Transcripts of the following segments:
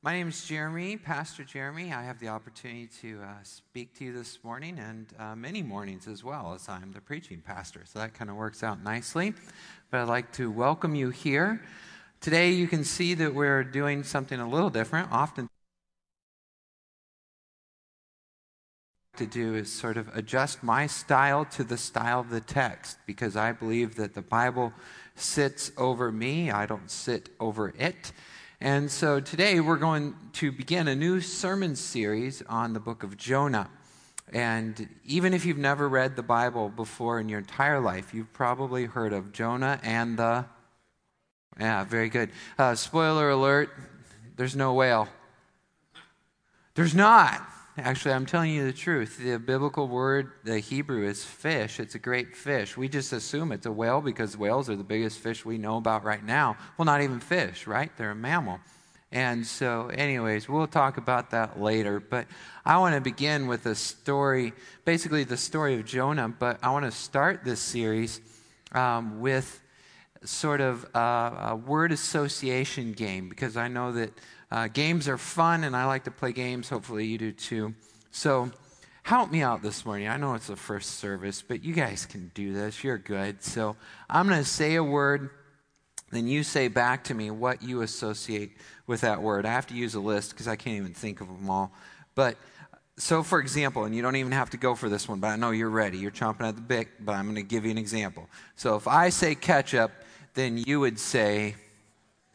My name is Jeremy, Pastor Jeremy. I have the opportunity to uh, speak to you this morning and uh, many mornings as well, as I'm the preaching pastor. So that kind of works out nicely. But I'd like to welcome you here. Today, you can see that we're doing something a little different. Often, to do is sort of adjust my style to the style of the text because I believe that the Bible sits over me, I don't sit over it. And so today we're going to begin a new sermon series on the book of Jonah. And even if you've never read the Bible before in your entire life, you've probably heard of Jonah and the. Yeah, very good. Uh, spoiler alert there's no whale. There's not. Actually, I'm telling you the truth. The biblical word, the Hebrew, is fish. It's a great fish. We just assume it's a whale because whales are the biggest fish we know about right now. Well, not even fish, right? They're a mammal. And so, anyways, we'll talk about that later. But I want to begin with a story, basically the story of Jonah. But I want to start this series um, with sort of a, a word association game because I know that uh, games are fun, and I like to play games. Hopefully, you do too. So, help me out this morning. I know it's the first service, but you guys can do this. You're good. So, I'm going to say a word, then you say back to me what you associate with that word. I have to use a list because I can't even think of them all. But so, for example, and you don't even have to go for this one, but I know you're ready. You're chomping at the bit, but I'm going to give you an example. So, if I say ketchup, then you would say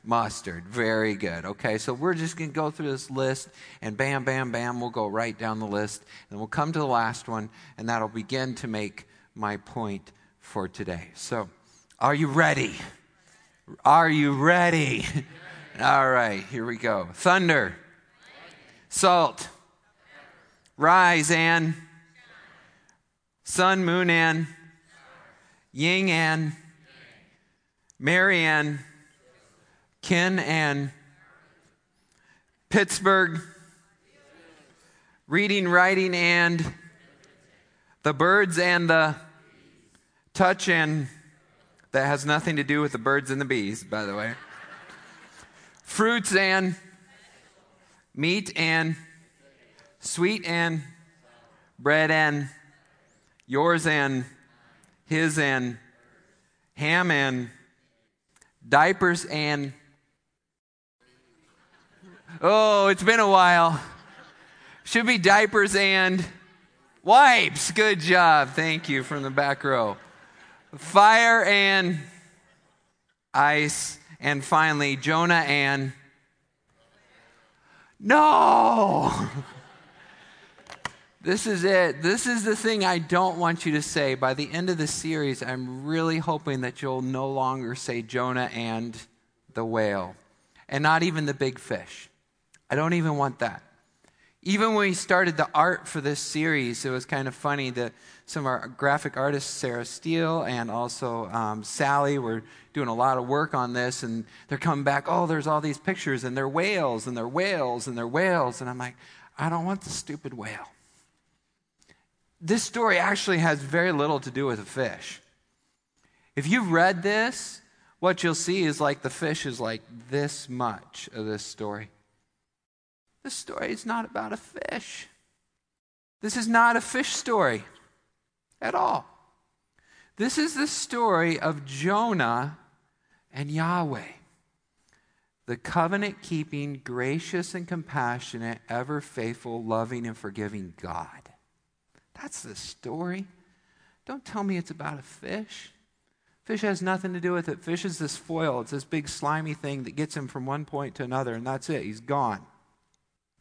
Mustard. Very good. Okay, so we're just going to go through this list, and bam, bam, bam, we'll go right down the list, and we'll come to the last one, and that'll begin to make my point for today. So, are you ready? Are you ready? All right, here we go. Thunder, salt, rise and sun, moon, and yin and Marianne Ken and Pittsburgh, reading, writing, and the birds and the touch and that has nothing to do with the birds and the bees, by the way. Fruits and meat and sweet and bread and yours and his and ham and diapers and Oh, it's been a while. Should be diapers and wipes. Good job. Thank you from the back row. Fire and ice. And finally, Jonah and. No! This is it. This is the thing I don't want you to say. By the end of the series, I'm really hoping that you'll no longer say Jonah and the whale, and not even the big fish. I don't even want that. Even when we started the art for this series, it was kind of funny that some of our graphic artists, Sarah Steele and also um, Sally, were doing a lot of work on this, and they're coming back, oh, there's all these pictures, and they're whales, and they're whales, and they're whales. And I'm like, I don't want the stupid whale. This story actually has very little to do with a fish. If you've read this, what you'll see is like the fish is like this much of this story. This story is not about a fish. This is not a fish story at all. This is the story of Jonah and Yahweh, the covenant keeping, gracious and compassionate, ever faithful, loving and forgiving God. That's the story. Don't tell me it's about a fish. Fish has nothing to do with it. Fish is this foil, it's this big slimy thing that gets him from one point to another, and that's it. He's gone.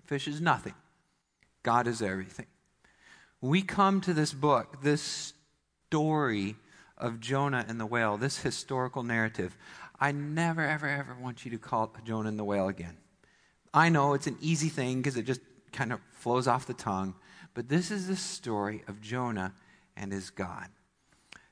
Fish is nothing, God is everything. We come to this book, this story of Jonah and the whale, this historical narrative. I never, ever, ever want you to call Jonah and the whale again. I know it's an easy thing because it just kind of flows off the tongue, but this is the story of Jonah and his God.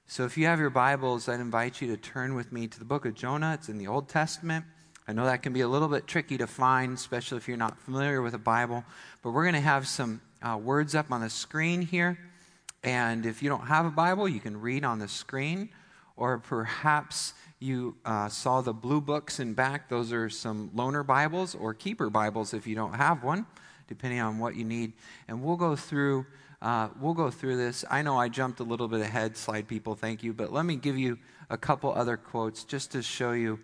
So if you have your Bibles, I'd invite you to turn with me to the book of Jonah. It's in the Old Testament. I know that can be a little bit tricky to find, especially if you're not familiar with a Bible, but we're going to have some uh, words up on the screen here. And if you don't have a Bible, you can read on the screen, or perhaps you uh, saw the blue books in back. Those are some loaner Bibles or keeper Bibles if you don't have one, depending on what you need. And we'll go through. Uh, we'll go through this. I know I jumped a little bit ahead, slide people, thank you. But let me give you a couple other quotes just to show you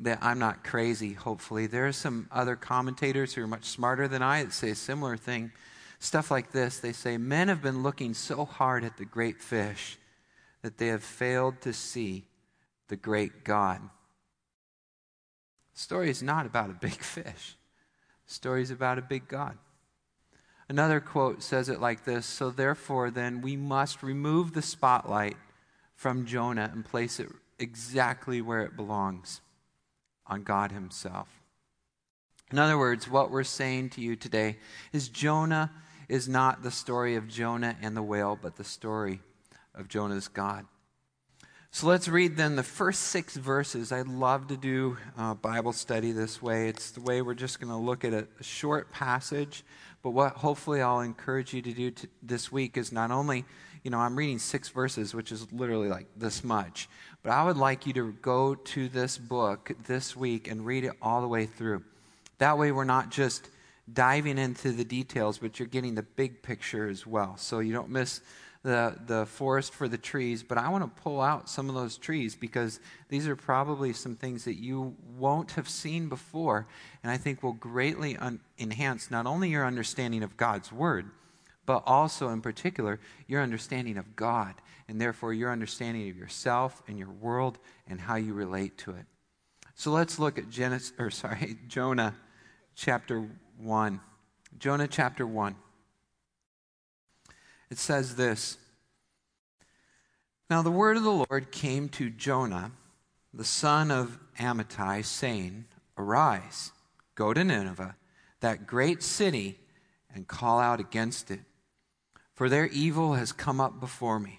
that I'm not crazy, hopefully. There are some other commentators who are much smarter than I that say a similar thing. Stuff like this they say, Men have been looking so hard at the great fish that they have failed to see the great God. The story is not about a big fish, the story is about a big God. Another quote says it like this So, therefore, then, we must remove the spotlight from Jonah and place it exactly where it belongs on God Himself. In other words, what we're saying to you today is Jonah is not the story of Jonah and the whale, but the story of Jonah's God. So let's read then the first six verses. I love to do Bible study this way. It's the way we're just going to look at a, a, short passage. But what hopefully I'll encourage you to do to, this week is not only, you know, I'm reading six verses, which is literally like this much, but I would like you to go to this book this week and read it all the way through. That way, we're not just diving into the details, but you're getting the big picture as well. So you don't miss the, the forest for the trees. But I want to pull out some of those trees because these are probably some things that you won't have seen before. And I think will greatly un- enhance not only your understanding of God's Word, but also, in particular, your understanding of God, and therefore your understanding of yourself and your world and how you relate to it. So let's look at Genesis, or sorry, Jonah chapter 1. Jonah chapter 1. It says this Now the word of the Lord came to Jonah, the son of Amittai, saying, Arise, go to Nineveh, that great city, and call out against it for their evil has come up before me.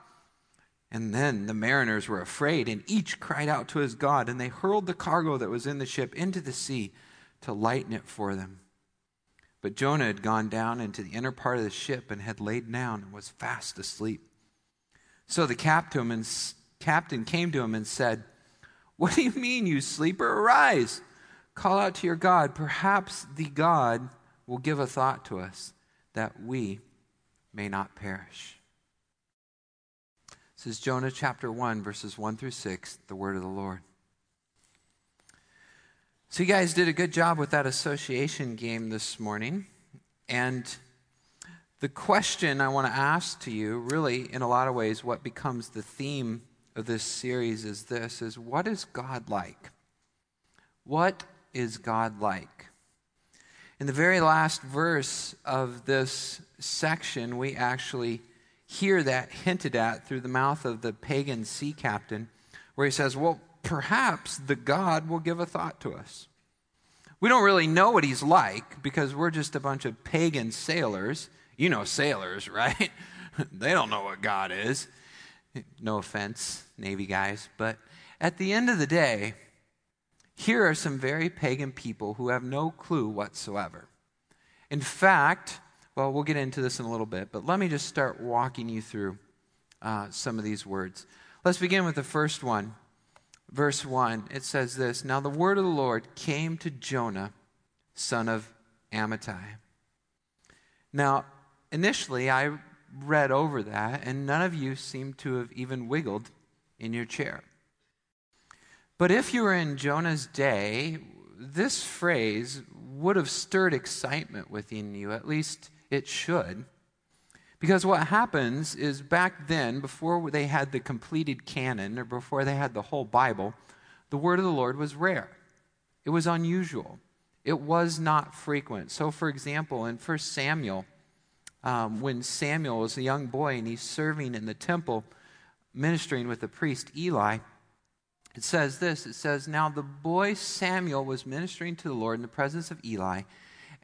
And then the mariners were afraid, and each cried out to his God, and they hurled the cargo that was in the ship into the sea to lighten it for them. But Jonah had gone down into the inner part of the ship and had laid down and was fast asleep. So the captain, came to him and said, What do you mean, you sleeper? Arise, call out to your God. Perhaps the God will give a thought to us that we may not perish. This is Jonah chapter 1, verses 1 through 6, the word of the Lord. So, you guys did a good job with that association game this morning. And the question I want to ask to you, really, in a lot of ways, what becomes the theme of this series is this is what is God like? What is God like? In the very last verse of this section, we actually hear that hinted at through the mouth of the pagan sea captain, where he says, Well, perhaps the God will give a thought to us. We don't really know what he's like because we're just a bunch of pagan sailors. You know, sailors, right? they don't know what God is. No offense, Navy guys. But at the end of the day, here are some very pagan people who have no clue whatsoever. In fact, well, we'll get into this in a little bit, but let me just start walking you through uh, some of these words. Let's begin with the first one. Verse 1, it says this Now the word of the Lord came to Jonah, son of Amittai. Now, initially, I read over that, and none of you seem to have even wiggled in your chair. But if you were in Jonah's day, this phrase would have stirred excitement within you, at least it should. Because what happens is back then, before they had the completed canon or before they had the whole Bible, the word of the Lord was rare. It was unusual. It was not frequent. So, for example, in 1 Samuel, um, when Samuel was a young boy and he's serving in the temple, ministering with the priest Eli, it says this it says, Now the boy Samuel was ministering to the Lord in the presence of Eli,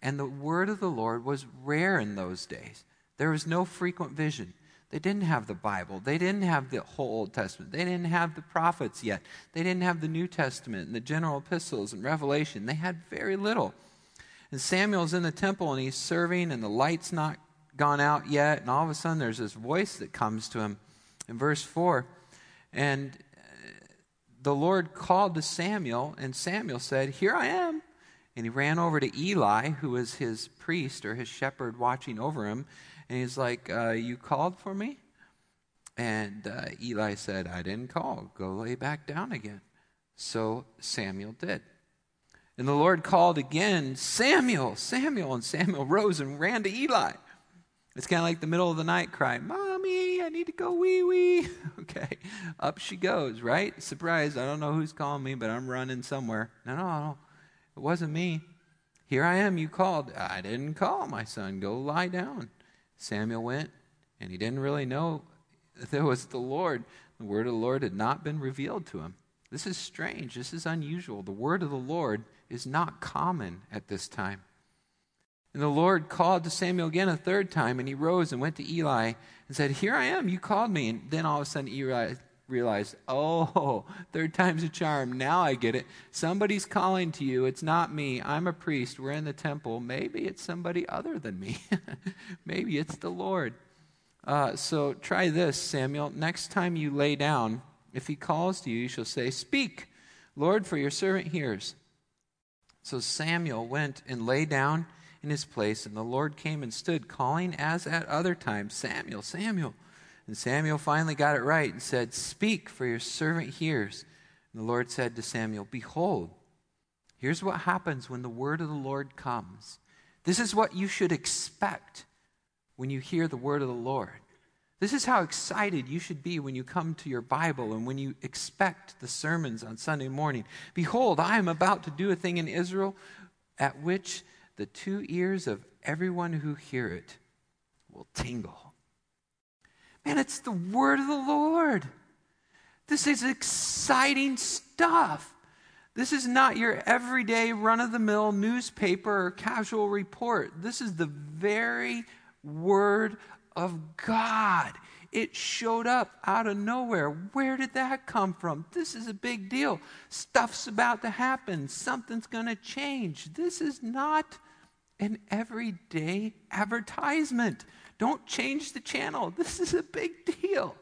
and the word of the Lord was rare in those days. There was no frequent vision. They didn't have the Bible. They didn't have the whole Old Testament. They didn't have the prophets yet. They didn't have the New Testament and the general epistles and Revelation. They had very little. And Samuel's in the temple and he's serving, and the light's not gone out yet. And all of a sudden, there's this voice that comes to him in verse 4. And uh, the Lord called to Samuel, and Samuel said, Here I am. And he ran over to Eli, who was his priest or his shepherd watching over him. And he's like, uh, You called for me? And uh, Eli said, I didn't call. Go lay back down again. So Samuel did. And the Lord called again, Samuel, Samuel. And Samuel rose and ran to Eli. It's kind of like the middle of the night cry, Mommy, I need to go wee wee. okay, up she goes, right? Surprise, I don't know who's calling me, but I'm running somewhere. No, no, no, it wasn't me. Here I am, you called. I didn't call, my son. Go lie down. Samuel went, and he didn't really know there was the Lord. The word of the Lord had not been revealed to him. This is strange. This is unusual. The word of the Lord is not common at this time. And the Lord called to Samuel again a third time, and he rose and went to Eli and said, Here I am, you called me. And then all of a sudden Eli realized, Oh, third time's a charm. Now I get it. Somebody's calling to you. It's not me. I'm a priest. We're in the temple. Maybe it's somebody other than me. Maybe it's the Lord. Uh, so try this, Samuel. Next time you lay down, if he calls to you, you shall say, Speak, Lord, for your servant hears. So Samuel went and lay down in his place, and the Lord came and stood, calling as at other times, Samuel, Samuel. And Samuel finally got it right and said, Speak, for your servant hears. And the Lord said to Samuel, Behold, here's what happens when the word of the Lord comes. This is what you should expect when you hear the word of the Lord. This is how excited you should be when you come to your Bible and when you expect the sermons on Sunday morning. Behold, I am about to do a thing in Israel at which the two ears of everyone who hear it will tingle. Man, it's the word of the Lord. This is exciting stuff. This is not your everyday run of the mill newspaper or casual report. This is the very word of God. It showed up out of nowhere. Where did that come from? This is a big deal. Stuff's about to happen. Something's going to change. This is not an everyday advertisement. Don't change the channel. This is a big deal.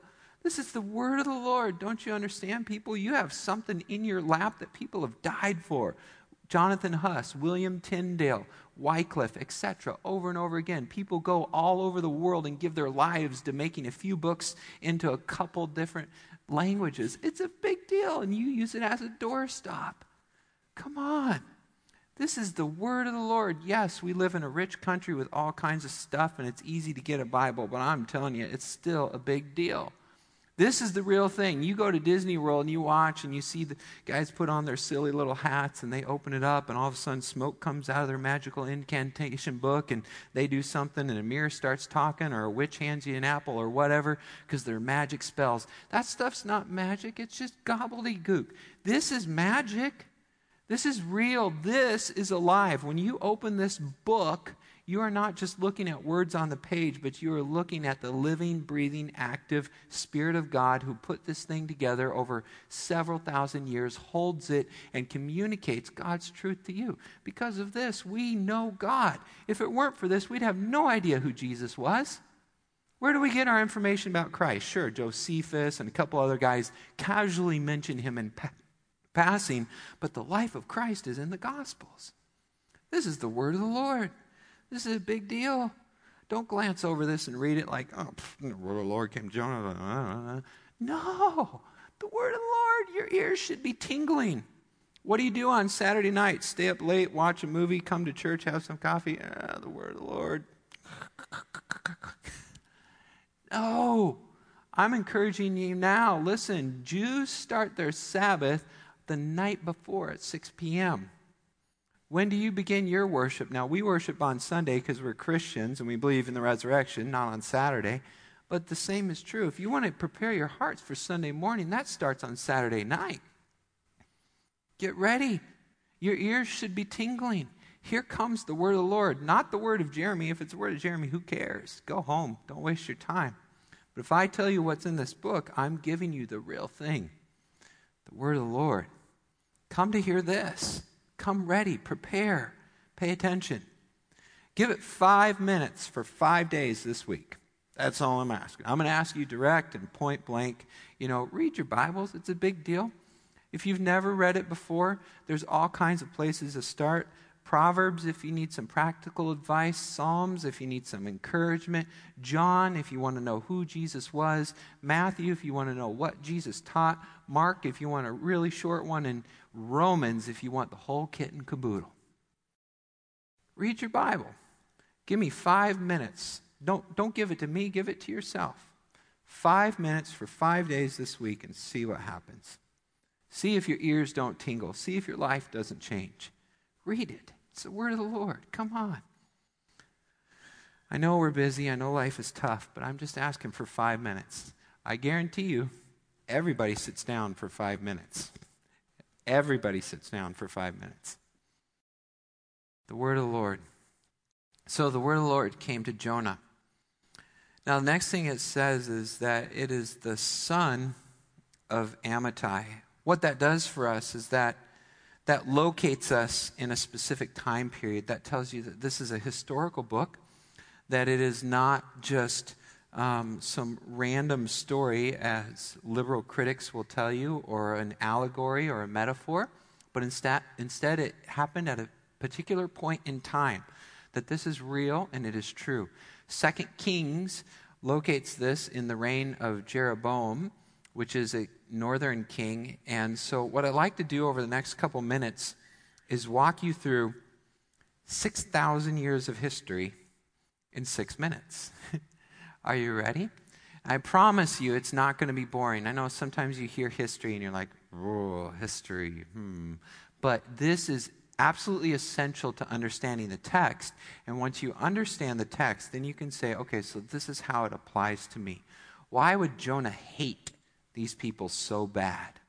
This is the word of the Lord. Don't you understand, people? You have something in your lap that people have died for. Jonathan Huss, William Tyndale, Wycliffe, etc., over and over again. People go all over the world and give their lives to making a few books into a couple different languages. It's a big deal, and you use it as a doorstop. Come on. This is the word of the Lord. Yes, we live in a rich country with all kinds of stuff, and it's easy to get a Bible, but I'm telling you, it's still a big deal. This is the real thing. You go to Disney World and you watch and you see the guys put on their silly little hats and they open it up and all of a sudden smoke comes out of their magical incantation book and they do something and a mirror starts talking or a witch hands you an apple or whatever because they're magic spells. That stuff's not magic, it's just gobbledygook. This is magic. This is real. This is alive. When you open this book, you are not just looking at words on the page, but you are looking at the living, breathing, active Spirit of God who put this thing together over several thousand years, holds it, and communicates God's truth to you. Because of this, we know God. If it weren't for this, we'd have no idea who Jesus was. Where do we get our information about Christ? Sure, Josephus and a couple other guys casually mention him in passing, but the life of Christ is in the Gospels. This is the word of the Lord. This is a big deal. Don't glance over this and read it like, oh, pff, the word of the Lord came to Jonah. No, the word of the Lord, your ears should be tingling. What do you do on Saturday night? Stay up late, watch a movie, come to church, have some coffee? Ah, the word of the Lord. no, I'm encouraging you now. Listen, Jews start their Sabbath the night before at 6 p.m. When do you begin your worship? Now, we worship on Sunday because we're Christians and we believe in the resurrection, not on Saturday. But the same is true. If you want to prepare your hearts for Sunday morning, that starts on Saturday night. Get ready. Your ears should be tingling. Here comes the word of the Lord, not the word of Jeremy. If it's the word of Jeremy, who cares? Go home. Don't waste your time. But if I tell you what's in this book, I'm giving you the real thing the word of the Lord. Come to hear this. Come ready, prepare, pay attention. Give it five minutes for five days this week. That's all I'm asking. I'm going to ask you direct and point blank. You know, read your Bibles, it's a big deal. If you've never read it before, there's all kinds of places to start. Proverbs, if you need some practical advice. Psalms, if you need some encouragement. John, if you want to know who Jesus was. Matthew, if you want to know what Jesus taught. Mark, if you want a really short one. And Romans, if you want the whole kit and caboodle. Read your Bible. Give me five minutes. Don't, don't give it to me, give it to yourself. Five minutes for five days this week and see what happens. See if your ears don't tingle. See if your life doesn't change. Read it. It's the word of the Lord. Come on. I know we're busy. I know life is tough, but I'm just asking for five minutes. I guarantee you, everybody sits down for five minutes. Everybody sits down for five minutes. The word of the Lord. So the word of the Lord came to Jonah. Now, the next thing it says is that it is the son of Amittai. What that does for us is that that locates us in a specific time period. That tells you that this is a historical book, that it is not just um, some random story, as liberal critics will tell you, or an allegory or a metaphor, but instead, instead it happened at a particular point in time. That this is real and it is true. Second Kings locates this in the reign of Jeroboam, which is a northern king. And so, what I'd like to do over the next couple minutes is walk you through 6,000 years of history in six minutes. Are you ready? I promise you it's not going to be boring. I know sometimes you hear history and you're like, oh, history, hmm. But this is absolutely essential to understanding the text. And once you understand the text, then you can say, okay, so this is how it applies to me. Why would Jonah hate these people so bad?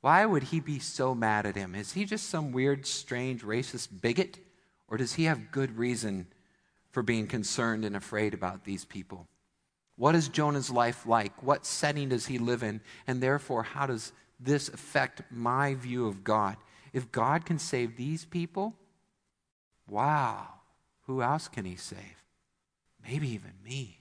Why would he be so mad at him? Is he just some weird, strange, racist bigot? Or does he have good reason for being concerned and afraid about these people? What is Jonah's life like? What setting does he live in? And therefore, how does this affect my view of God? If God can save these people, wow, who else can he save? Maybe even me.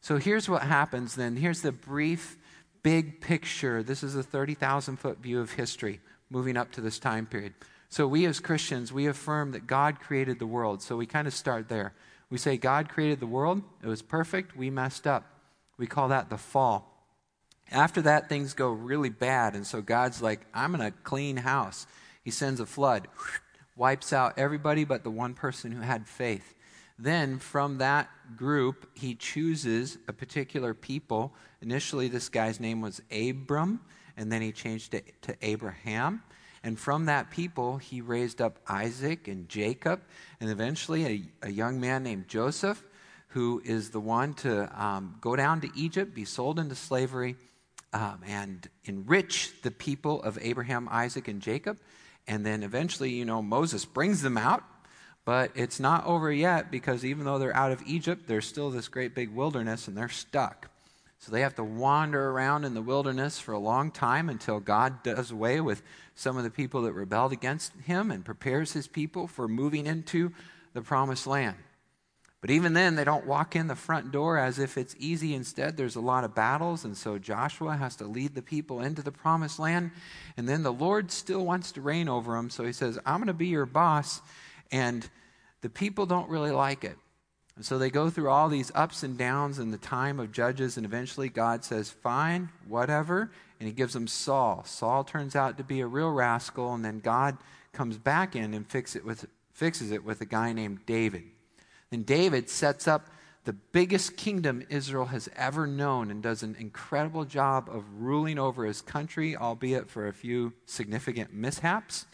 So here's what happens then. Here's the brief, big picture. This is a 30,000 foot view of history moving up to this time period. So we as Christians, we affirm that God created the world. So we kind of start there. We say God created the world, it was perfect, we messed up. We call that the fall. After that, things go really bad. And so God's like, I'm going to clean house. He sends a flood, wipes out everybody but the one person who had faith. Then, from that group, he chooses a particular people. Initially, this guy's name was Abram, and then he changed it to Abraham. And from that people, he raised up Isaac and Jacob, and eventually a, a young man named Joseph, who is the one to um, go down to Egypt, be sold into slavery, um, and enrich the people of Abraham, Isaac, and Jacob. And then eventually, you know, Moses brings them out, but it's not over yet because even though they're out of Egypt, there's still this great big wilderness and they're stuck. So they have to wander around in the wilderness for a long time until God does away with some of the people that rebelled against him and prepares his people for moving into the promised land. But even then, they don't walk in the front door as if it's easy. Instead, there's a lot of battles, and so Joshua has to lead the people into the promised land. And then the Lord still wants to reign over them, so he says, I'm going to be your boss. And the people don't really like it. And so they go through all these ups and downs in the time of Judges, and eventually God says, Fine, whatever. And he gives them Saul. Saul turns out to be a real rascal, and then God comes back in and fix it with, fixes it with a guy named David. Then David sets up the biggest kingdom Israel has ever known and does an incredible job of ruling over his country, albeit for a few significant mishaps.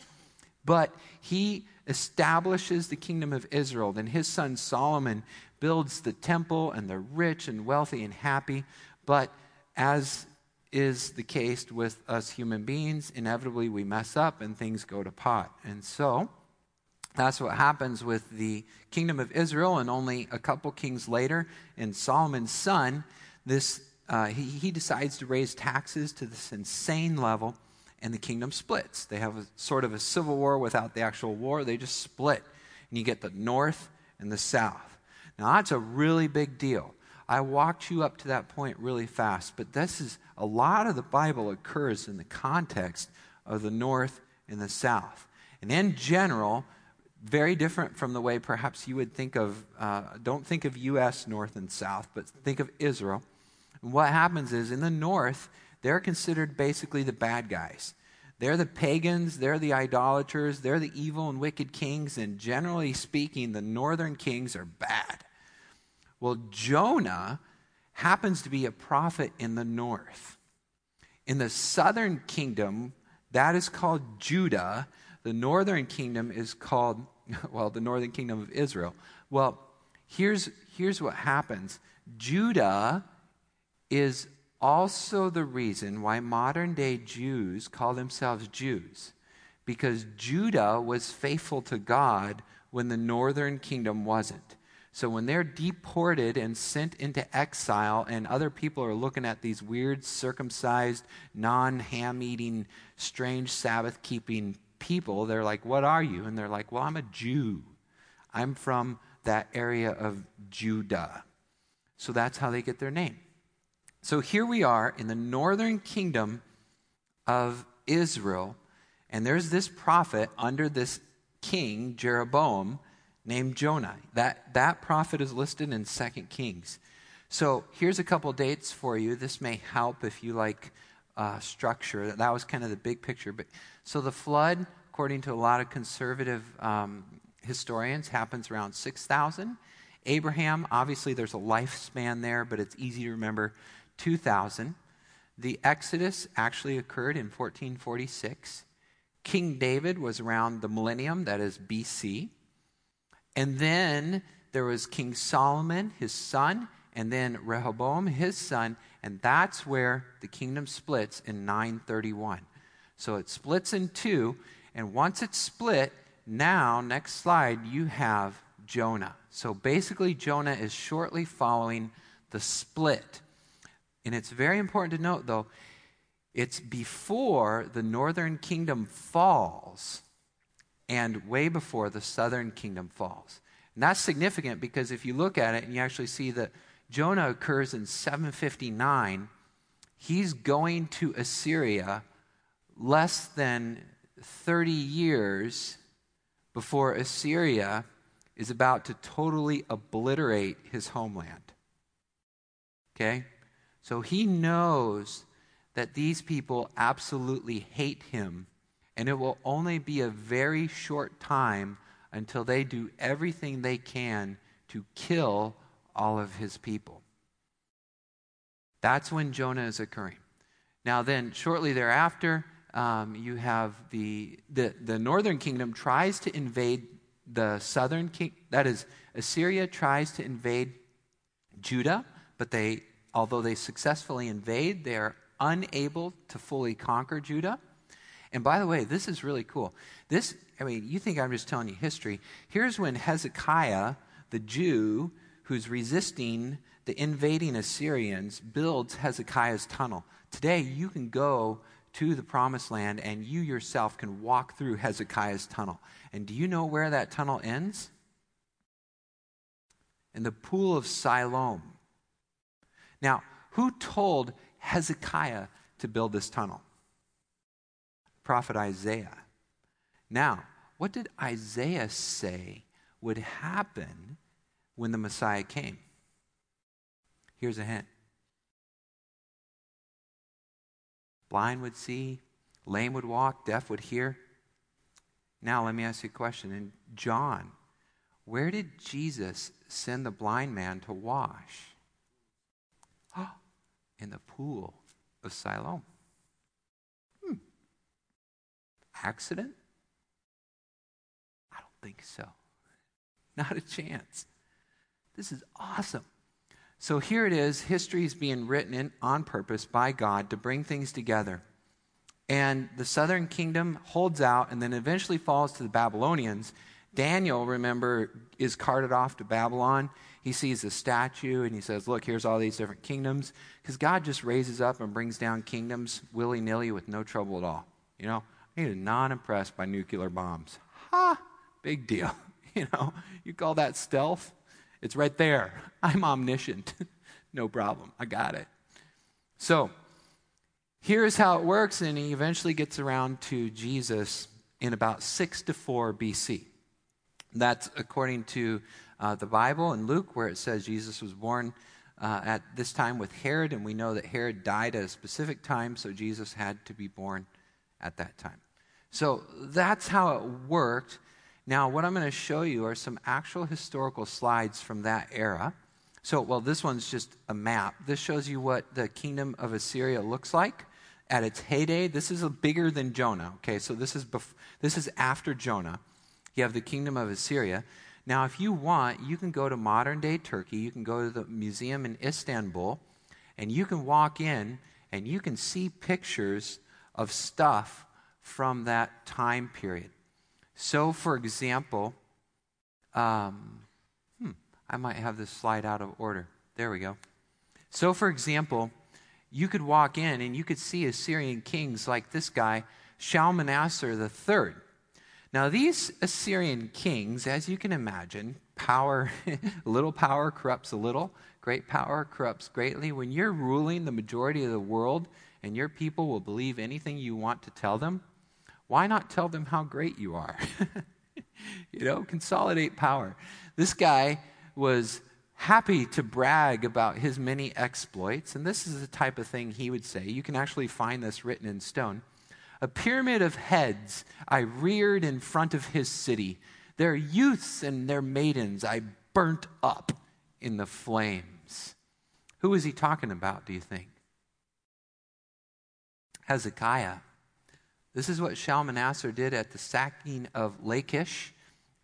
But he establishes the kingdom of Israel. Then his son Solomon builds the temple, and the rich and wealthy and happy. But as is the case with us human beings. Inevitably, we mess up and things go to pot. And so, that's what happens with the kingdom of Israel. And only a couple kings later, in Solomon's son, this, uh, he, he decides to raise taxes to this insane level, and the kingdom splits. They have a, sort of a civil war without the actual war, they just split. And you get the north and the south. Now, that's a really big deal. I walked you up to that point really fast, but this is a lot of the Bible occurs in the context of the north and the south. And in general, very different from the way perhaps you would think of, uh, don't think of U.S. north and south, but think of Israel. And what happens is in the north, they're considered basically the bad guys. They're the pagans, they're the idolaters, they're the evil and wicked kings, and generally speaking, the northern kings are bad. Well, Jonah happens to be a prophet in the north. In the southern kingdom, that is called Judah. The northern kingdom is called, well, the northern kingdom of Israel. Well, here's, here's what happens Judah is also the reason why modern day Jews call themselves Jews, because Judah was faithful to God when the northern kingdom wasn't. So when they're deported and sent into exile, and other people are looking at these weird, circumcised, non ham eating, strange Sabbath keeping people, they're like, What are you? And they're like, Well, I'm a Jew. I'm from that area of Judah. So that's how they get their name. So here we are in the northern kingdom of Israel, and there's this prophet under this king, Jeroboam named Jonah. That, that prophet is listed in 2 Kings. So here's a couple dates for you. This may help if you like uh, structure. That was kind of the big picture. But so the flood, according to a lot of conservative um, historians, happens around 6,000. Abraham, obviously, there's a lifespan there, but it's easy to remember 2,000. The Exodus actually occurred in 1446. King David was around the millennium, that is BC. And then there was King Solomon, his son, and then Rehoboam, his son, and that's where the kingdom splits in 931. So it splits in two, and once it's split, now, next slide, you have Jonah. So basically, Jonah is shortly following the split. And it's very important to note, though, it's before the northern kingdom falls and way before the southern kingdom falls. And that's significant because if you look at it and you actually see that Jonah occurs in 759, he's going to Assyria less than 30 years before Assyria is about to totally obliterate his homeland. Okay? So he knows that these people absolutely hate him and it will only be a very short time until they do everything they can to kill all of his people. That's when Jonah is occurring. Now, then, shortly thereafter, um, you have the, the, the northern kingdom tries to invade the southern king that is assyria tries to invade judah but they although they successfully invade they are unable to fully conquer judah and by the way, this is really cool. This, I mean, you think I'm just telling you history. Here's when Hezekiah, the Jew who's resisting the invading Assyrians, builds Hezekiah's tunnel. Today, you can go to the promised land and you yourself can walk through Hezekiah's tunnel. And do you know where that tunnel ends? In the pool of Siloam. Now, who told Hezekiah to build this tunnel? prophet Isaiah. Now, what did Isaiah say would happen when the Messiah came? Here's a hint blind would see, lame would walk, deaf would hear. Now, let me ask you a question. In John, where did Jesus send the blind man to wash? In the pool of Siloam. Hmm. accident? I don't think so. Not a chance. This is awesome. So here it is history is being written in, on purpose by God to bring things together. And the southern kingdom holds out and then eventually falls to the Babylonians. Daniel, remember, is carted off to Babylon. He sees a statue and he says, Look, here's all these different kingdoms. Because God just raises up and brings down kingdoms willy nilly with no trouble at all. You know, he is not impressed by nuclear bombs. Ha! Big deal. You know, you call that stealth? It's right there. I'm omniscient. no problem. I got it. So, here's how it works, and he eventually gets around to Jesus in about 6 to 4 BC. That's according to uh, the Bible in Luke, where it says Jesus was born uh, at this time with Herod, and we know that Herod died at a specific time, so Jesus had to be born at that time. So that's how it worked. Now, what I'm going to show you are some actual historical slides from that era. So, well, this one's just a map. This shows you what the kingdom of Assyria looks like at its heyday. This is bigger than Jonah. Okay, so this is bef- this is after Jonah. You have the kingdom of Assyria. Now, if you want, you can go to modern day Turkey. You can go to the museum in Istanbul, and you can walk in and you can see pictures of stuff from that time period. So, for example, um, hmm, I might have this slide out of order. There we go. So, for example, you could walk in and you could see Assyrian kings like this guy, Shalmaneser III. Now, these Assyrian kings, as you can imagine, power, little power corrupts a little, great power corrupts greatly. When you're ruling the majority of the world and your people will believe anything you want to tell them, why not tell them how great you are? you know, consolidate power. This guy was happy to brag about his many exploits, and this is the type of thing he would say. You can actually find this written in stone. A pyramid of heads I reared in front of his city. Their youths and their maidens I burnt up in the flames. Who is he talking about, do you think? Hezekiah. This is what Shalmaneser did at the sacking of Lachish,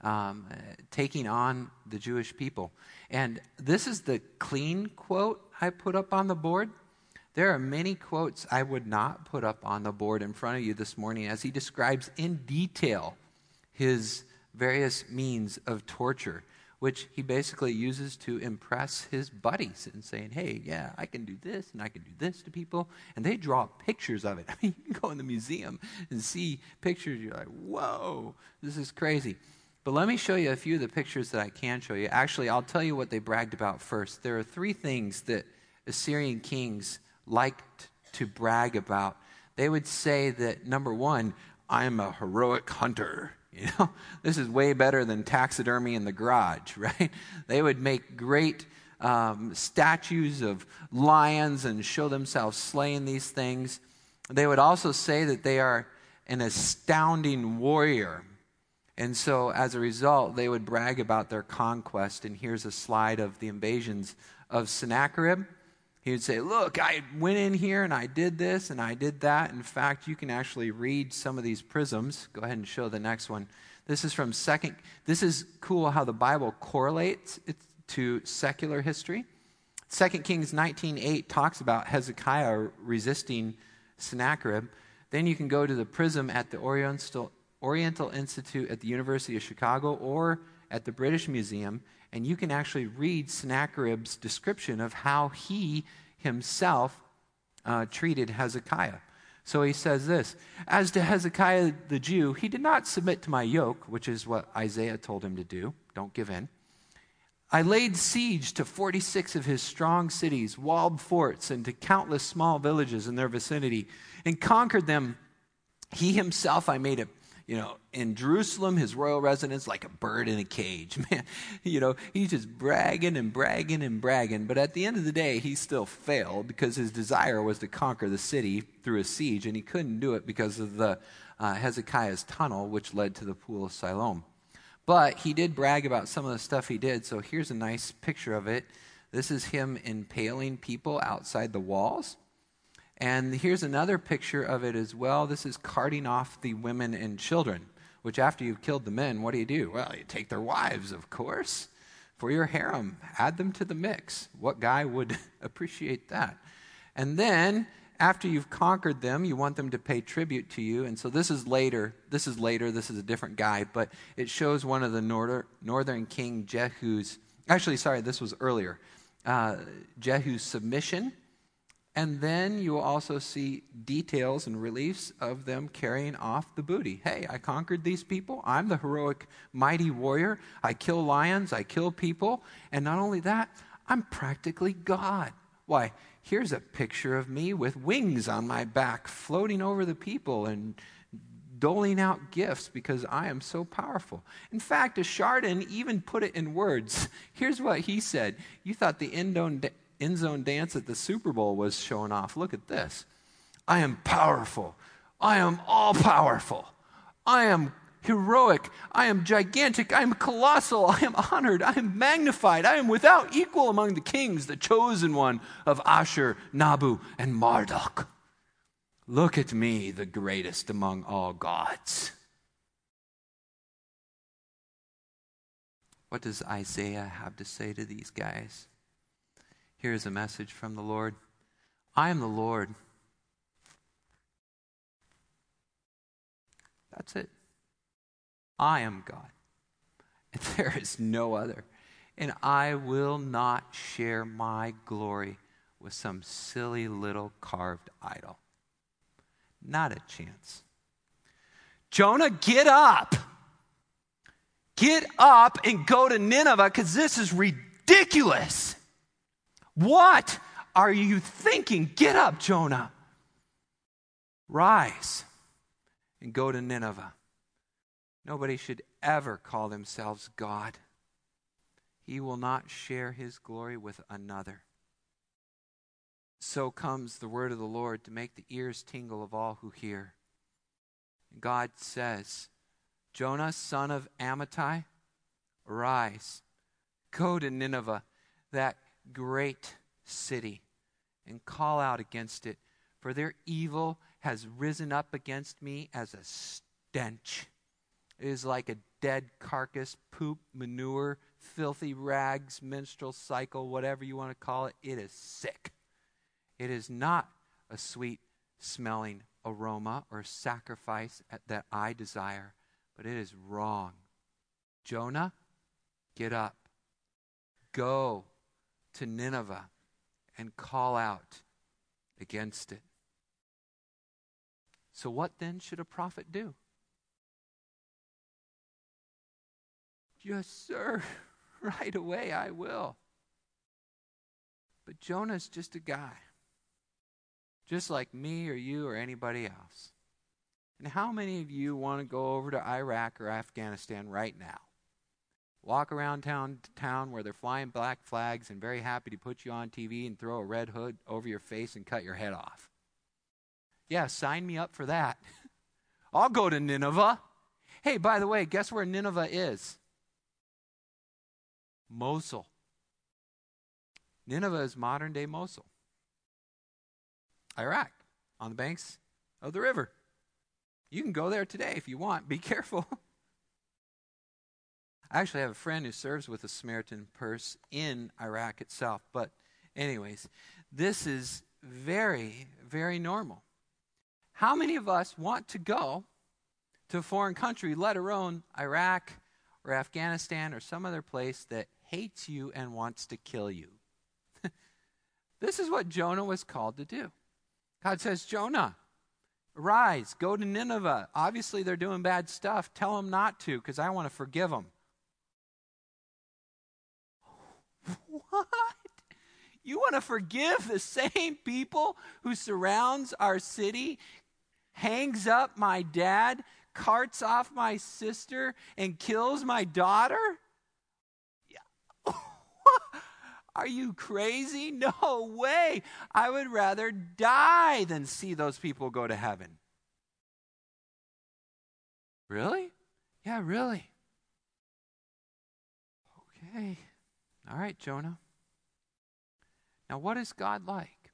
um, taking on the Jewish people. And this is the clean quote I put up on the board. There are many quotes I would not put up on the board in front of you this morning as he describes in detail his various means of torture which he basically uses to impress his buddies and saying, hey, yeah, I can do this and I can do this to people. And they draw pictures of it. I mean, you can go in the museum and see pictures. You're like, whoa, this is crazy. But let me show you a few of the pictures that I can show you. Actually, I'll tell you what they bragged about first. There are three things that Assyrian kings liked to brag about. They would say that, number one, I'm a heroic hunter. You know, this is way better than taxidermy in the garage, right? They would make great um, statues of lions and show themselves slaying these things. They would also say that they are an astounding warrior. And so, as a result, they would brag about their conquest. And here's a slide of the invasions of Sennacherib. He would say, Look, I went in here and I did this and I did that. In fact, you can actually read some of these prisms. Go ahead and show the next one. This is from second. This is cool how the Bible correlates it to secular history. 2 Kings 19:8 talks about Hezekiah resisting Sennacherib. Then you can go to the prism at the Oriental, Oriental Institute at the University of Chicago or at the British Museum, and you can actually read Sennacherib's description of how he himself uh, treated Hezekiah. So he says this As to Hezekiah the Jew, he did not submit to my yoke, which is what Isaiah told him to do. Don't give in. I laid siege to 46 of his strong cities, walled forts, and to countless small villages in their vicinity, and conquered them. He himself I made a you know, in Jerusalem, his royal residence, like a bird in a cage. Man, you know, he's just bragging and bragging and bragging. But at the end of the day, he still failed because his desire was to conquer the city through a siege, and he couldn't do it because of the uh, Hezekiah's tunnel, which led to the pool of Siloam. But he did brag about some of the stuff he did. So here's a nice picture of it. This is him impaling people outside the walls. And here's another picture of it as well. This is carting off the women and children, which after you've killed the men, what do you do? Well, you take their wives, of course. for your harem. Add them to the mix. What guy would appreciate that? And then, after you've conquered them, you want them to pay tribute to you. And so this is later. This is later. This is a different guy, but it shows one of the northern, king Jehu's. Actually, sorry, this was earlier. Uh, Jehu's submission and then you will also see details and reliefs of them carrying off the booty. Hey, I conquered these people. I'm the heroic, mighty warrior. I kill lions, I kill people. And not only that, I'm practically God. Why, here's a picture of me with wings on my back, floating over the people and doling out gifts because I am so powerful. In fact, Esarhaddon even put it in words. Here's what he said You thought the Indone end zone dance at the Super Bowl was showing off. Look at this. I am powerful. I am all powerful. I am heroic. I am gigantic. I am colossal. I am honored. I am magnified. I am without equal among the kings, the chosen one of Ashur, Nabu, and Marduk. Look at me, the greatest among all gods. What does Isaiah have to say to these guys? Here's a message from the Lord I am the Lord. That's it. I am God. And there is no other. And I will not share my glory with some silly little carved idol. Not a chance. Jonah, get up. Get up and go to Nineveh because this is ridiculous. What are you thinking? Get up, Jonah. Rise and go to Nineveh. Nobody should ever call themselves God. He will not share his glory with another. So comes the word of the Lord to make the ears tingle of all who hear. God says, Jonah, son of Amittai, arise, go to Nineveh, that great city and call out against it, for their evil has risen up against me as a stench. It is like a dead carcass, poop, manure, filthy rags, menstrual cycle, whatever you want to call it. It is sick. It is not a sweet smelling aroma or sacrifice that I desire, but it is wrong. Jonah, get up. Go to Nineveh and call out against it. So, what then should a prophet do? Yes, sir, right away I will. But Jonah's just a guy, just like me or you or anybody else. And how many of you want to go over to Iraq or Afghanistan right now? Walk around town town where they're flying black flags and very happy to put you on TV and throw a red hood over your face and cut your head off. Yeah, sign me up for that. I'll go to Nineveh. Hey, by the way, guess where Nineveh is? Mosul. Nineveh is modern day Mosul. Iraq, on the banks of the river. You can go there today if you want. Be careful. I actually have a friend who serves with the Samaritan Purse in Iraq itself. But, anyways, this is very, very normal. How many of us want to go to a foreign country, let alone Iraq or Afghanistan or some other place that hates you and wants to kill you? this is what Jonah was called to do. God says, Jonah, rise, go to Nineveh. Obviously, they're doing bad stuff. Tell them not to because I want to forgive them. What? You want to forgive the same people who surrounds our city, hangs up my dad, carts off my sister, and kills my daughter? Are you crazy? No way. I would rather die than see those people go to heaven. Really? Yeah, really. Okay. All right, Jonah. Now, what is God like?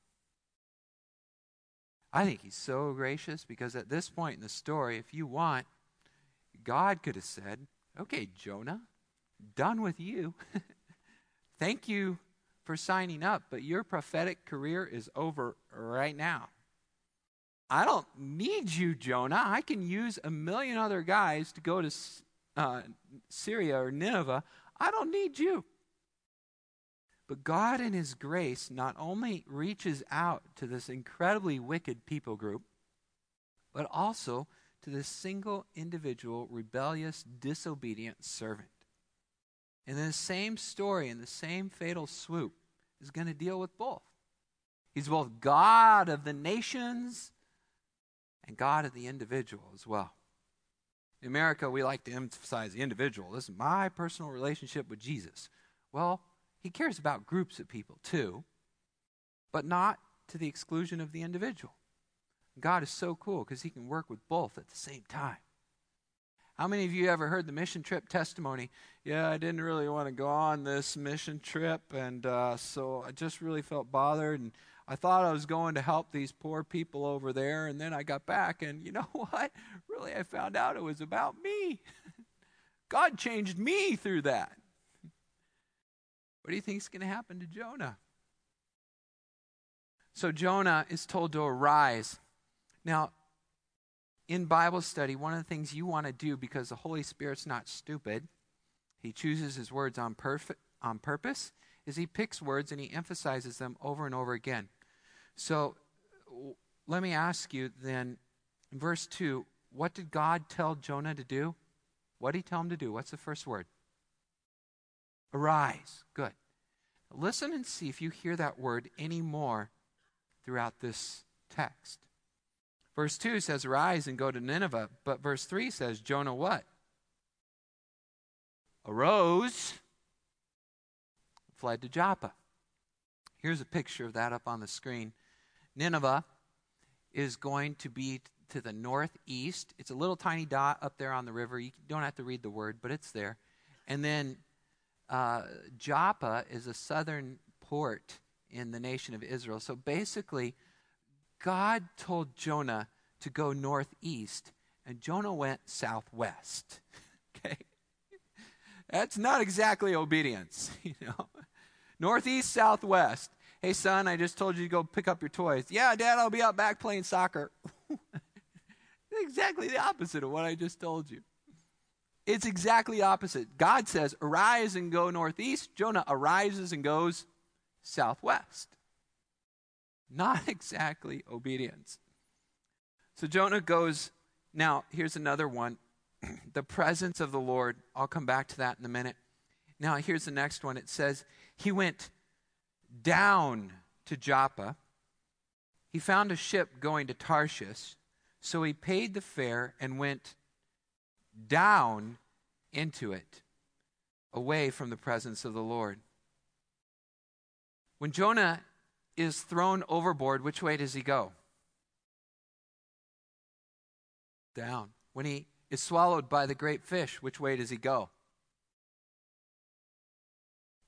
I think he's so gracious because at this point in the story, if you want, God could have said, Okay, Jonah, done with you. thank you for signing up, but your prophetic career is over right now. I don't need you, Jonah. I can use a million other guys to go to uh, Syria or Nineveh. I don't need you. But God, in His grace, not only reaches out to this incredibly wicked people group, but also to this single individual, rebellious, disobedient servant. And the same story, in the same fatal swoop, is going to deal with both. He's both God of the nations and God of the individual as well. In America, we like to emphasize the individual. This is my personal relationship with Jesus. Well, he cares about groups of people too, but not to the exclusion of the individual. God is so cool because he can work with both at the same time. How many of you ever heard the mission trip testimony? Yeah, I didn't really want to go on this mission trip, and uh, so I just really felt bothered. And I thought I was going to help these poor people over there, and then I got back, and you know what? Really, I found out it was about me. God changed me through that. What do you think is going to happen to Jonah? So Jonah is told to arise. Now, in Bible study, one of the things you want to do because the Holy Spirit's not stupid, he chooses his words on, perf- on purpose, is he picks words and he emphasizes them over and over again. So w- let me ask you then, in verse 2, what did God tell Jonah to do? What did he tell him to do? What's the first word? Arise. Good. Listen and see if you hear that word anymore throughout this text. Verse 2 says, Arise and go to Nineveh. But verse 3 says, Jonah what? Arose, fled to Joppa. Here's a picture of that up on the screen. Nineveh is going to be to the northeast. It's a little tiny dot up there on the river. You don't have to read the word, but it's there. And then uh, Joppa is a southern port in the nation of Israel. So basically, God told Jonah to go northeast, and Jonah went southwest. okay? That's not exactly obedience, you know. Northeast, southwest. Hey, son, I just told you to go pick up your toys. Yeah, Dad, I'll be out back playing soccer. exactly the opposite of what I just told you. It's exactly opposite. God says, Arise and go northeast. Jonah arises and goes southwest. Not exactly obedience. So Jonah goes, now here's another one the presence of the Lord. I'll come back to that in a minute. Now, here's the next one. It says, He went down to Joppa. He found a ship going to Tarshish, so he paid the fare and went down into it, away from the presence of the Lord. When Jonah is thrown overboard, which way does he go? Down. When he is swallowed by the great fish, which way does he go?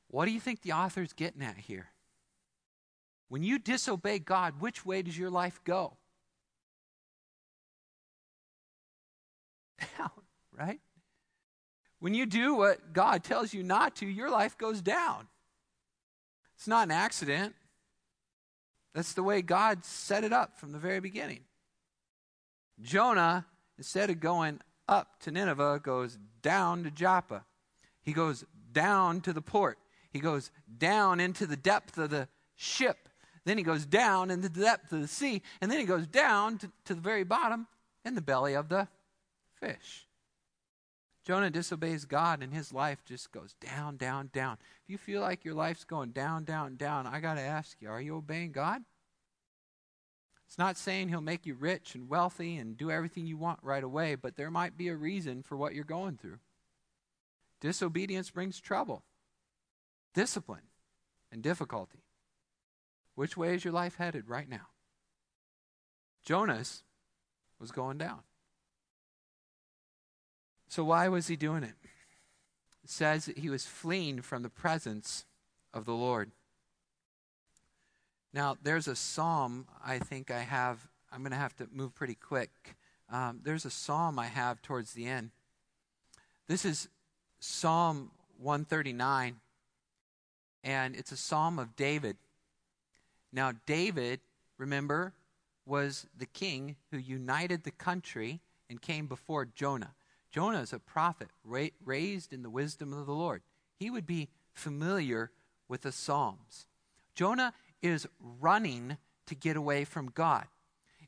What do you think the author's getting at here? When you disobey God, which way does your life go? Down, right? When you do what God tells you not to, your life goes down. It's not an accident. That's the way God set it up from the very beginning. Jonah, instead of going up to Nineveh, goes down to Joppa. He goes down to the port. He goes down into the depth of the ship. Then he goes down into the depth of the sea. And then he goes down to, to the very bottom in the belly of the fish. Jonah disobeys God and his life just goes down, down, down. If you feel like your life's going down, down, down, I got to ask you, are you obeying God? It's not saying he'll make you rich and wealthy and do everything you want right away, but there might be a reason for what you're going through. Disobedience brings trouble, discipline, and difficulty. Which way is your life headed right now? Jonas was going down. So, why was he doing it? It says that he was fleeing from the presence of the Lord. Now, there's a psalm I think I have. I'm going to have to move pretty quick. Um, there's a psalm I have towards the end. This is Psalm 139. and it's a psalm of David. Now, David, remember, was the king who united the country and came before Jonah. Jonah is a prophet ra- raised in the wisdom of the Lord. He would be familiar with the Psalms. Jonah is running to get away from God.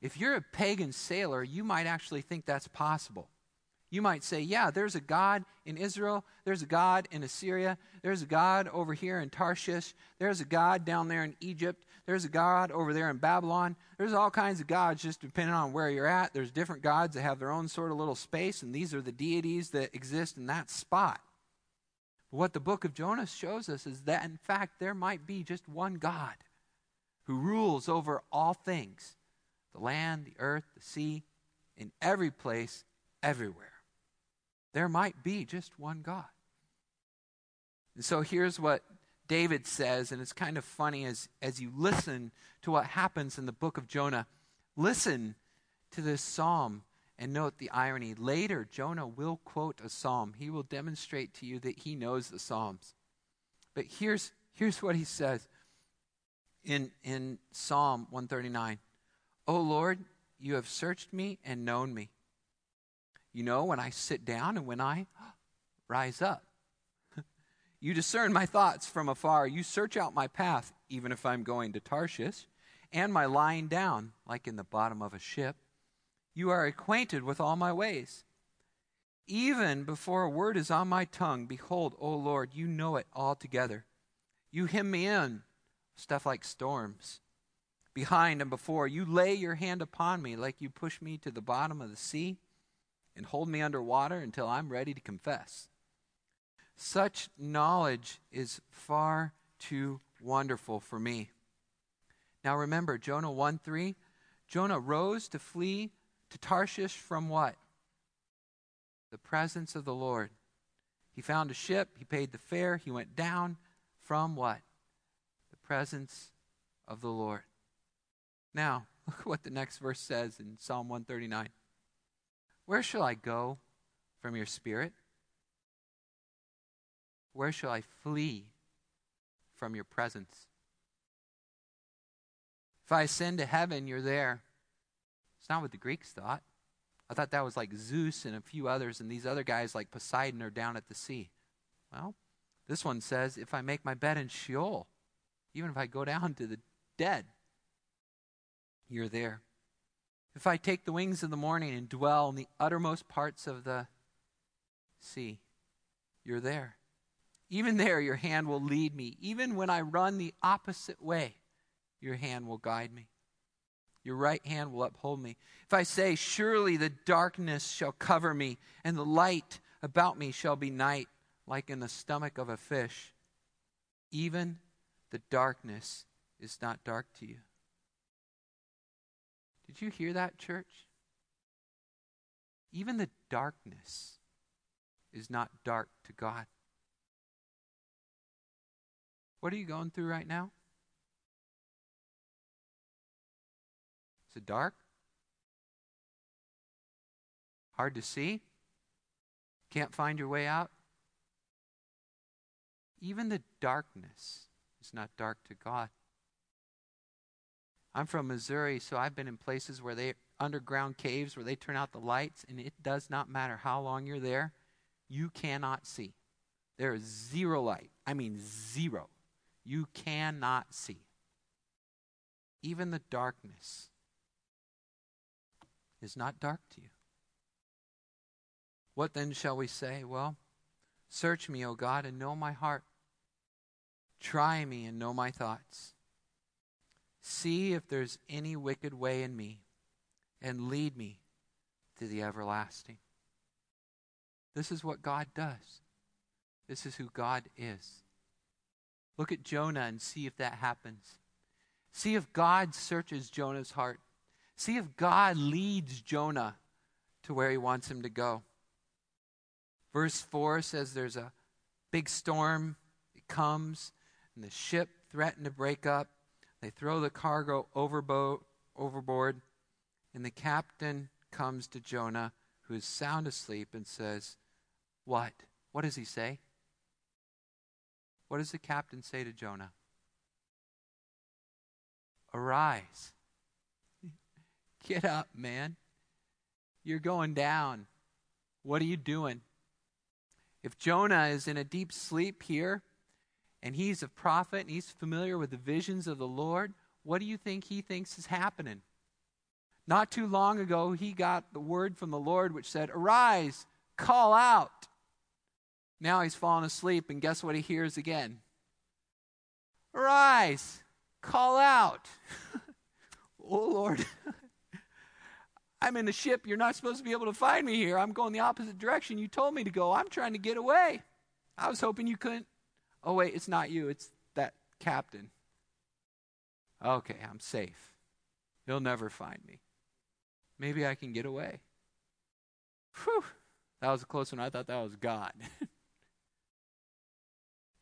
If you're a pagan sailor, you might actually think that's possible. You might say, yeah, there's a God in Israel, there's a God in Assyria, there's a God over here in Tarshish, there's a God down there in Egypt, there's a God over there in Babylon. There's all kinds of gods just depending on where you're at. There's different gods that have their own sort of little space, and these are the deities that exist in that spot. But What the book of Jonah shows us is that, in fact, there might be just one God who rules over all things the land, the earth, the sea, in every place, everywhere. There might be just one God. And so here's what David says, and it's kind of funny as, as you listen to what happens in the book of Jonah. Listen to this psalm and note the irony. Later, Jonah will quote a psalm. He will demonstrate to you that he knows the psalms. But here's, here's what he says in, in Psalm 139 O Lord, you have searched me and known me. You know when I sit down and when I rise up. You discern my thoughts from afar. You search out my path, even if I'm going to Tarshish, and my lying down, like in the bottom of a ship. You are acquainted with all my ways. Even before a word is on my tongue, behold, O Lord, you know it altogether. You hem me in, stuff like storms. Behind and before, you lay your hand upon me like you push me to the bottom of the sea and hold me under water until I'm ready to confess. Such knowledge is far too wonderful for me. Now remember, Jonah 1 3, Jonah rose to flee to Tarshish from what? The presence of the Lord. He found a ship, he paid the fare, he went down from what? The presence of the Lord. Now, look what the next verse says in Psalm 139. Where shall I go from your spirit? Where shall I flee from your presence? If I ascend to heaven, you're there. It's not what the Greeks thought. I thought that was like Zeus and a few others, and these other guys like Poseidon are down at the sea. Well, this one says, if I make my bed in Sheol, even if I go down to the dead, you're there. If I take the wings of the morning and dwell in the uttermost parts of the sea, you're there. Even there, your hand will lead me. Even when I run the opposite way, your hand will guide me. Your right hand will uphold me. If I say, Surely the darkness shall cover me, and the light about me shall be night, like in the stomach of a fish, even the darkness is not dark to you. Did you hear that, church? Even the darkness is not dark to God. What are you going through right now? Is it dark? Hard to see? Can't find your way out? Even the darkness is not dark to God. I'm from Missouri, so I've been in places where they underground caves where they turn out the lights, and it does not matter how long you're there, you cannot see. There is zero light. I mean, zero you cannot see. Even the darkness is not dark to you. What then shall we say? Well, search me, O God, and know my heart. Try me and know my thoughts. See if there's any wicked way in me, and lead me to the everlasting. This is what God does. This is who God is. Look at Jonah and see if that happens. See if God searches Jonah's heart. See if God leads Jonah to where he wants him to go. Verse 4 says there's a big storm. It comes, and the ship threatened to break up. They throw the cargo overboard, and the captain comes to Jonah, who is sound asleep, and says, What? What does he say? What does the captain say to Jonah? Arise. Get up, man. You're going down. What are you doing? If Jonah is in a deep sleep here, and he's a prophet and he's familiar with the visions of the Lord, what do you think he thinks is happening? Not too long ago, he got the word from the Lord which said, Arise, call out. Now he's fallen asleep, and guess what he hears again? Arise, call out. oh, Lord. I'm in the ship. You're not supposed to be able to find me here. I'm going the opposite direction. You told me to go. I'm trying to get away. I was hoping you couldn't. Oh, wait, it's not you. It's that captain. Okay, I'm safe. He'll never find me. Maybe I can get away. Whew. That was a close one. I thought that was God.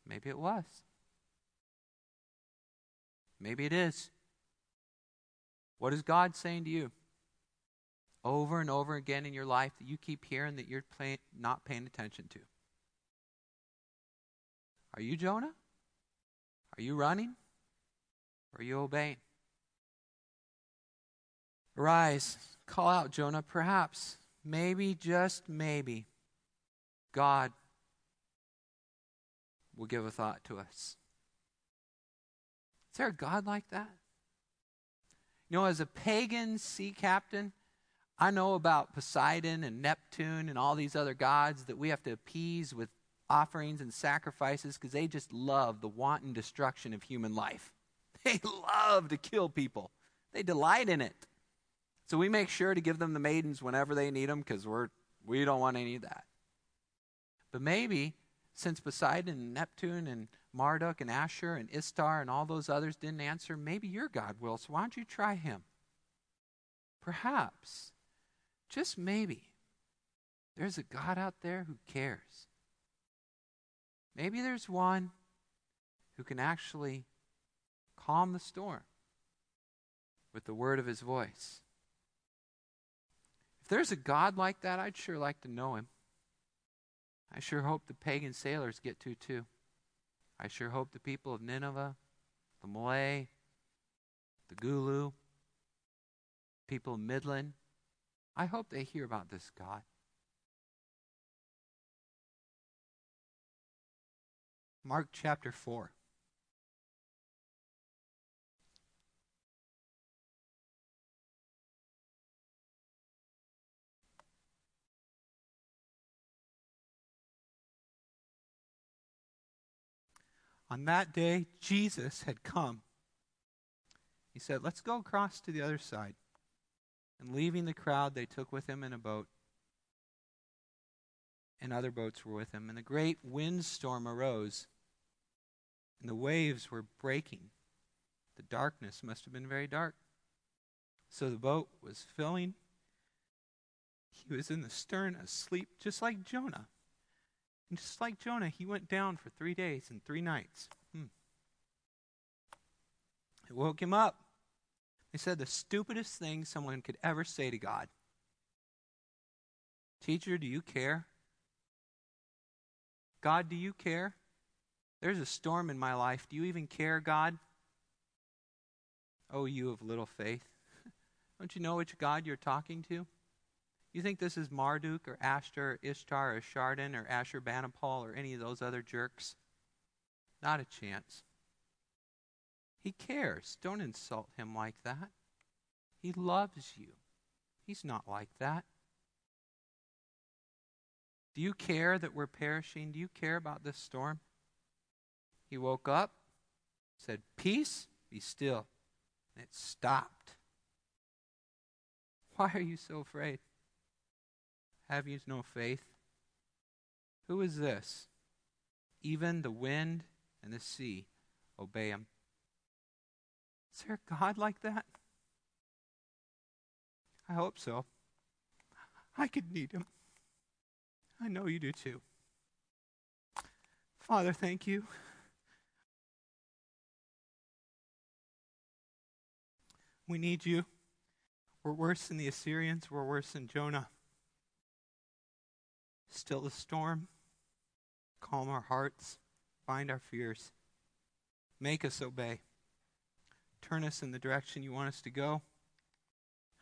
Maybe it was. Maybe it is. What is God saying to you? Over and over again in your life that you keep hearing that you're not paying attention to. Are you Jonah? Are you running? Or are you obeying? Arise, call out, Jonah. Perhaps, maybe, just maybe, God will give a thought to us. Is there a God like that? You know, as a pagan sea captain, I know about Poseidon and Neptune and all these other gods that we have to appease with offerings and sacrifices because they just love the wanton destruction of human life. They love to kill people, they delight in it. So we make sure to give them the maidens whenever they need them because we're, we don't want any of that. But maybe since Poseidon and Neptune and Marduk and Ashur and Ishtar and all those others didn't answer, maybe your God will. So why don't you try him? Perhaps, just maybe, there's a God out there who cares. Maybe there's one who can actually calm the storm with the word of his voice. If there's a God like that, I'd sure like to know him. I sure hope the pagan sailors get to too. I sure hope the people of Nineveh, the Malay, the Gulu, people of Midland, I hope they hear about this God. Mark chapter 4. On that day, Jesus had come. He said, Let's go across to the other side. And leaving the crowd, they took with him in a boat. And other boats were with him. And a great windstorm arose and the waves were breaking. The darkness must have been very dark. So the boat was filling. He was in the stern asleep, just like Jonah. And just like Jonah, he went down for three days and three nights. Hmm. It woke him up. They said the stupidest thing someone could ever say to God Teacher, do you care? God, do you care? There's a storm in my life. Do you even care, God? Oh, you of little faith. Don't you know which God you're talking to? You think this is Marduk or Ashtar or Ishtar or Esarhaddon or Ashurbanipal or any of those other jerks? Not a chance. He cares. Don't insult him like that. He loves you. He's not like that. Do you care that we're perishing? Do you care about this storm? He woke up, said, Peace, be still. And it stopped. Why are you so afraid? Have you no faith? Who is this? Even the wind and the sea obey him. Is there a God like that? I hope so. I could need him. I know you do too. Father, thank you. We need you. We're worse than the Assyrians, we're worse than Jonah. Still the storm, calm our hearts, Bind our fears. Make us obey. Turn us in the direction you want us to go.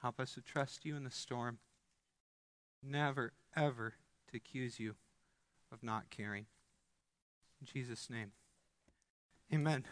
Help us to trust you in the storm. Never, ever to accuse you of not caring. In Jesus' name, amen.